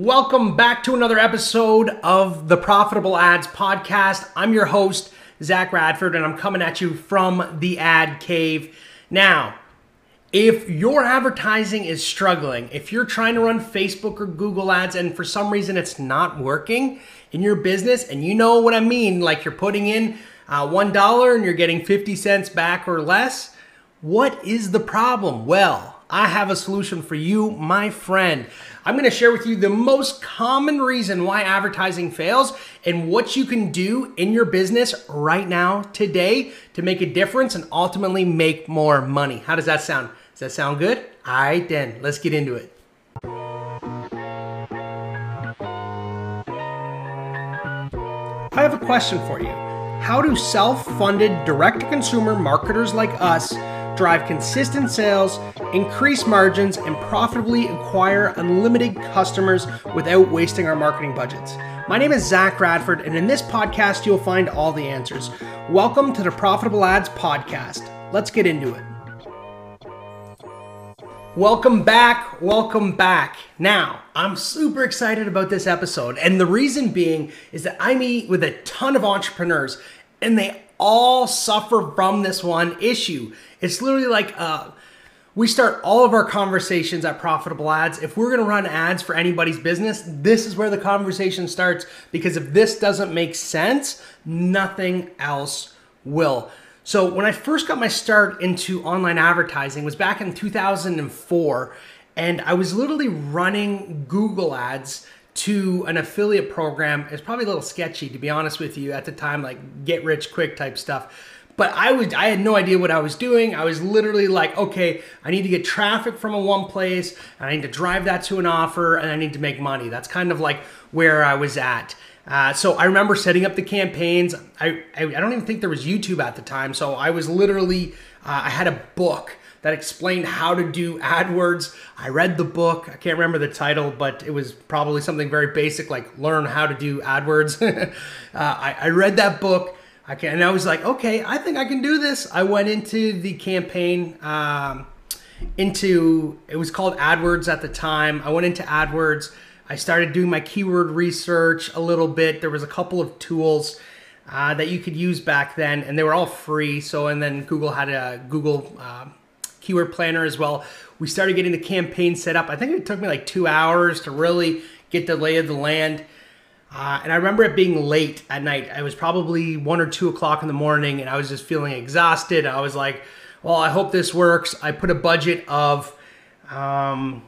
Welcome back to another episode of the Profitable Ads Podcast. I'm your host, Zach Radford, and I'm coming at you from the Ad Cave. Now, if your advertising is struggling, if you're trying to run Facebook or Google ads and for some reason it's not working in your business, and you know what I mean, like you're putting in uh, $1 and you're getting 50 cents back or less, what is the problem? Well, I have a solution for you, my friend. I'm to share with you the most common reason why advertising fails and what you can do in your business right now, today, to make a difference and ultimately make more money. How does that sound? Does that sound good? All right, then, let's get into it. I have a question for you. How do self funded direct to consumer marketers like us drive consistent sales, increase margins, and profitably acquire unlimited customers without wasting our marketing budgets? My name is Zach Radford, and in this podcast, you'll find all the answers. Welcome to the Profitable Ads Podcast. Let's get into it. Welcome back. Welcome back. Now, I'm super excited about this episode. And the reason being is that I meet with a ton of entrepreneurs and they all suffer from this one issue. It's literally like uh, we start all of our conversations at Profitable Ads. If we're to run ads for anybody's business, this is where the conversation starts because if this doesn't make sense, nothing else will. So when I first got my start into online advertising was back in 2004 and I was literally running Google ads to an affiliate program. It's probably a little sketchy to be honest with you at the time like get rich quick type stuff. But I was I had no idea what I was doing. I was literally like, okay, I need to get traffic from a one place, and I need to drive that to an offer, and I need to make money. That's kind of like where I was at. Uh, so I remember setting up the campaigns. I, I, I don't even think there was YouTube at the time. So I was literally uh, I had a book that explained how to do AdWords. I read the book. I can't remember the title, but it was probably something very basic like learn how to do AdWords. uh, I, I read that book. I can, and I was like, okay, I think I can do this. I went into the campaign. Um, into it was called AdWords at the time. I went into AdWords. I started doing my keyword research a little bit. There was a couple of tools uh, that you could use back then, and they were all free. So, and then Google had a Google uh, keyword planner as well. We started getting the campaign set up. I think it took me like two hours to really get the lay of the land. Uh, and I remember it being late at night. It was probably one or two o'clock in the morning, and I was just feeling exhausted. I was like, well, I hope this works. I put a budget of, um,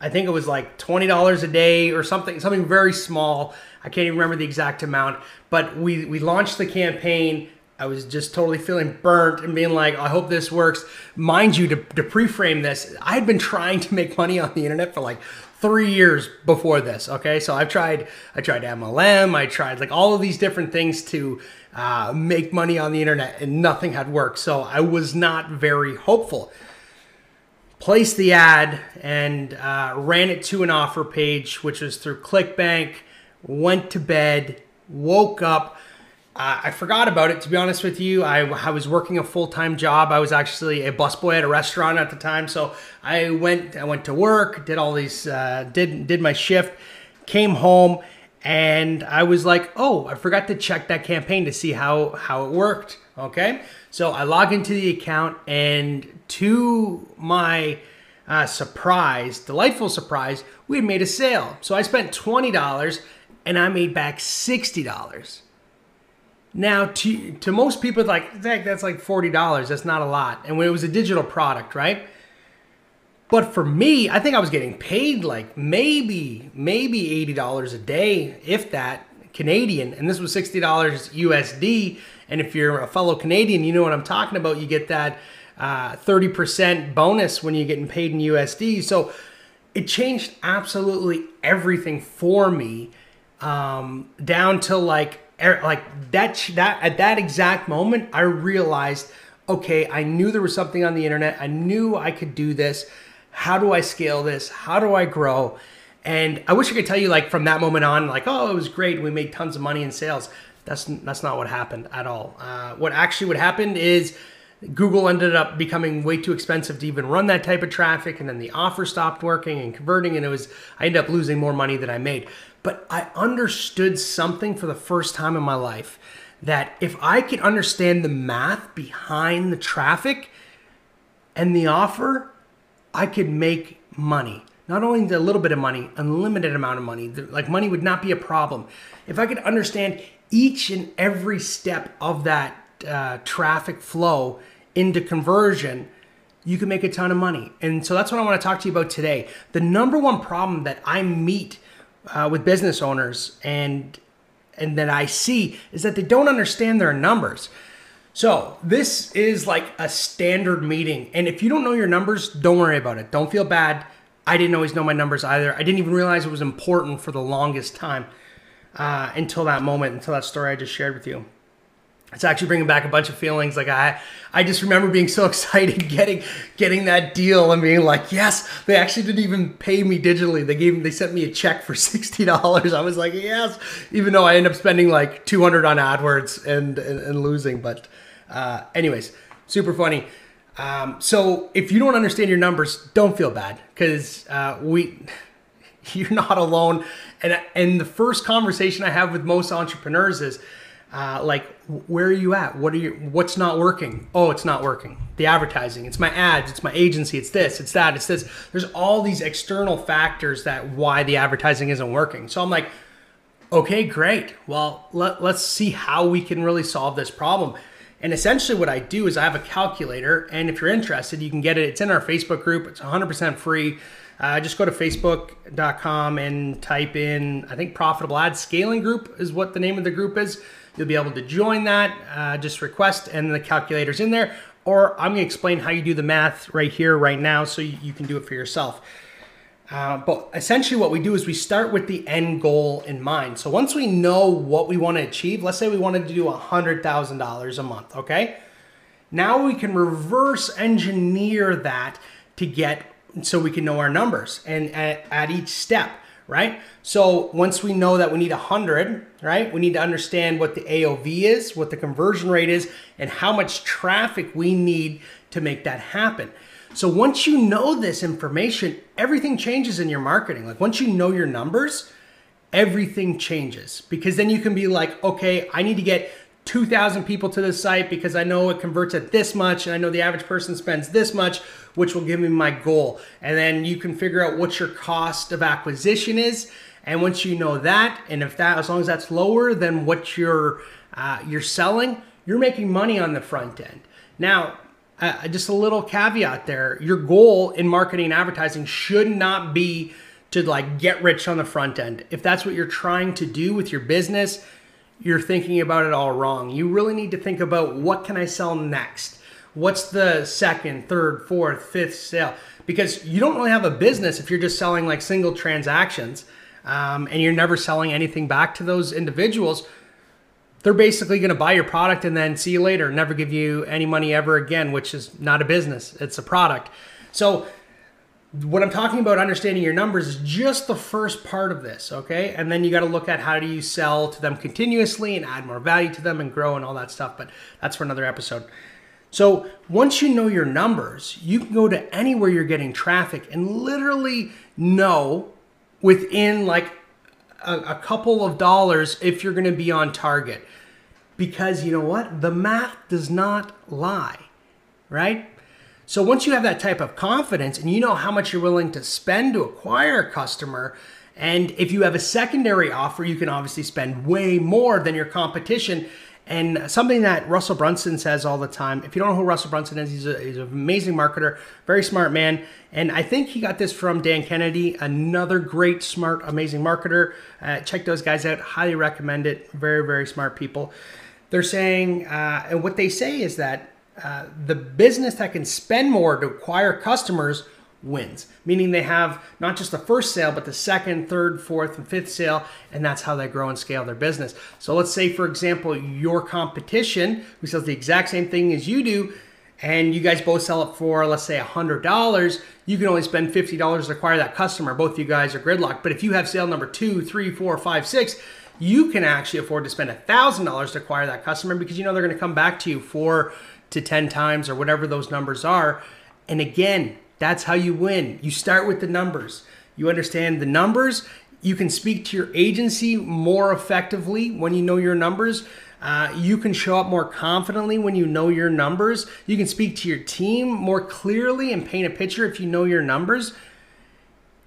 I think it was like twenty dollars a day or something, something very small. I can't even remember the exact amount, but we we launched the campaign. I was just totally feeling burnt and being like, I hope this works. Mind you, to, to pre-frame this, I had been trying to make money on the internet for like three years before this. Okay, so I've tried, I tried MLM, I tried like all of these different things to uh, make money on the internet, and nothing had worked. So I was not very hopeful placed the ad and uh, ran it to an offer page, which was through ClickBank. Went to bed, woke up. Uh, I forgot about it, to be honest with you. I, I was working a full time job. I was actually a busboy at a restaurant at the time, so I went. I went to work, did all these, uh, did did my shift, came home, and I was like, "Oh, I forgot to check that campaign to see how how it worked." Okay, so I log into the account, and to my uh, surprise, delightful surprise, we had made a sale. So I spent twenty dollars, and I made back sixty dollars. Now, to to most people, like Zach, that's like forty dollars. That's not a lot, and when it was a digital product, right? But for me, I think I was getting paid like maybe maybe eighty dollars a day, if that Canadian, and this was sixty dollars USD. And if you're a fellow Canadian, you know what I'm talking about. You get that uh, thirty percent bonus when you're getting paid in USD. So it changed absolutely everything for me, um, down to like like that that at that exact moment, I realized, okay, I knew there was something on the internet. I knew I could do this. How do I scale this? How do I grow? And I wish I could tell you like from that moment on, like, oh, it was great. We made tons of money in sales. That's that's not what happened at all. Uh, what actually what happened is Google ended up becoming way too expensive to even run that type of traffic, and then the offer stopped working and converting, and it was I ended up losing more money than I made. But I understood something for the first time in my life that if I could understand the math behind the traffic and the offer, I could make money. Not only a little bit of money, unlimited amount of money. Like money would not be a problem. If I could understand each and every step of that uh, traffic flow into conversion, you can make a ton of money. And so that's what I want to talk to you about today. The number one problem that I meet uh, with business owners and and that I see is that they don't understand their numbers. So this is like a standard meeting, and if you don't know your numbers, don't worry about it. Don't feel bad. I didn't always know my numbers either. I didn't even realize it was important for the longest time uh, until that moment, until that story I just shared with you it's actually bringing back a bunch of feelings. Like i i just remember being so excited getting getting that deal and being like yes. They actually didn't even pay me digitally. They gave they sent me a check for $60 i was like yes. Even though i end up spending like 200 on adwords and and, and losing but uh, anyways super funny. Um, so if you don't understand your numbers don't feel bad because uh, we you're not alone. And and the first conversation i have with most entrepreneurs is uh, like where are you at? What are you what's not working? Oh it's not working. The advertising it's my ads it's my agency it's this it's that it's this. There's all these external factors that why the advertising isn't working. So i'm like okay great. Well let, let's see how we can really solve this problem. And essentially what i do is i have a calculator and if you're interested you can get it. It's in our facebook group. It's 100% free. Uh, just go to facebook.com and type in i think profitable ad scaling group is what the name of the group is You'll be able to join that. Uh, just request, and the calculator's in there. Or I'm to explain how you do the math right here, right now, so you, you can do it for yourself. Uh, but essentially, what we do is we start with the end goal in mind. So once we know what we want to achieve, let's say we wanted to do $100,000 a month, okay? Now we can reverse engineer that to get so we can know our numbers and at, at each step right? So once we know that we need 100, right, we need to understand what the AOV is, what the conversion rate is, and how much traffic we need to make that happen. So once you know this information, everything changes in your marketing. Like once you know your numbers, everything changes because then you can be like, okay, I need to get 2,000 people to the site because I know it converts at this much and I know the average person spends this much, which will give me my goal. And then you can figure out what your cost of acquisition is. And once you know that, and if that, as long as that's lower than what you're uh, you're selling, you're making money on the front end. Now, uh, just a little caveat there: your goal in marketing and advertising should not be to like get rich on the front end. If that's what you're trying to do with your business, you're thinking about it all wrong. You really need to think about what can I sell next? What's the second, third, fourth, fifth sale? Because you don't really have a business if you're just selling like single transactions um, and you're never selling anything back to those individuals. They're basically going to buy your product and then see you later, never give you any money ever again, which is not a business, it's a product. So what I'm talking about understanding your numbers is just the first part of this, okay? And then you got to look at how do you sell to them continuously and add more value to them and grow and all that stuff, but that's for another episode. So, once you know your numbers, you can go to anywhere you're getting traffic and literally know within like a, a couple of dollars if you're going to be on target. Because you know what? The math does not lie, right? So once you have that type of confidence and you know how much you're willing to spend to acquire a customer, and if you have a secondary offer, you can obviously spend way more than your competition. And something that Russell Brunson says all the time, if you don't know who Russell Brunson is, he's, a, he's an amazing marketer, very smart man. And I think he got this from Dan Kennedy, another great, smart, amazing marketer. Uh, check those guys out. Highly recommend it. Very, very smart people. They're saying, uh, and what they say is that uh, the business that can spend more to acquire customers wins, meaning they have not just the first sale, but the second, third, fourth, and fifth sale, and that's how they grow and scale their business. So let's say, for example, your competition who sells the exact same thing as you do, and you guys both sell it for, let's say, $100, you can only spend $50 to acquire that customer. Both you guys are gridlocked. But if you have sale number two, three, four, five, six, you can actually afford to spend $1,000 to acquire that customer because you know they're going to come back to you for to 10 times or whatever those numbers are. And again, that's how you win. You start with the numbers. You understand the numbers. You can speak to your agency more effectively when you know your numbers. Uh, you can show up more confidently when you know your numbers. You can speak to your team more clearly and paint a picture if you know your numbers.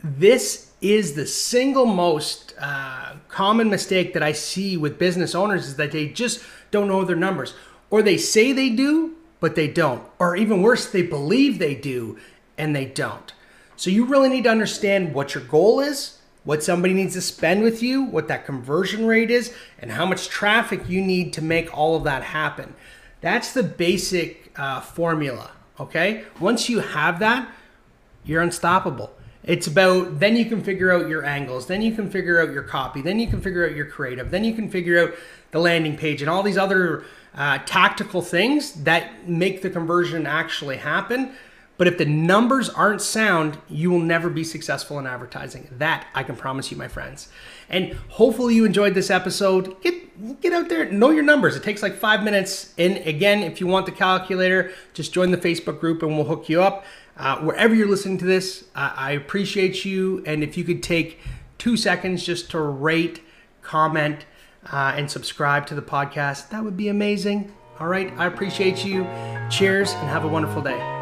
This is the single most uh, common mistake that I see with business owners is that they just don't know their numbers, or they say they do, but they don't, or even worse, they believe they do and they don't. So you really need to understand what your goal is, what somebody needs to spend with you, what that conversion rate is, and how much traffic you need to make all of that happen. That's the basic uh, formula. Okay. Once you have that, you're unstoppable. It's about then you can figure out your angles, then you can figure out your copy, then you can figure out your creative, then you can figure out the landing page and all these other uh, tactical things that make the conversion actually happen. But if the numbers aren't sound, you will never be successful in advertising. That I can promise you, my friends. And hopefully you enjoyed this episode. Get get out there, know your numbers. It takes like five minutes. And again, if you want the calculator, just join the Facebook group and we'll hook you up. Uh, wherever you're listening to this, uh, I appreciate you. And if you could take two seconds just to rate, comment, uh, and subscribe to the podcast, that would be amazing. All right, I appreciate you. Cheers and have a wonderful day.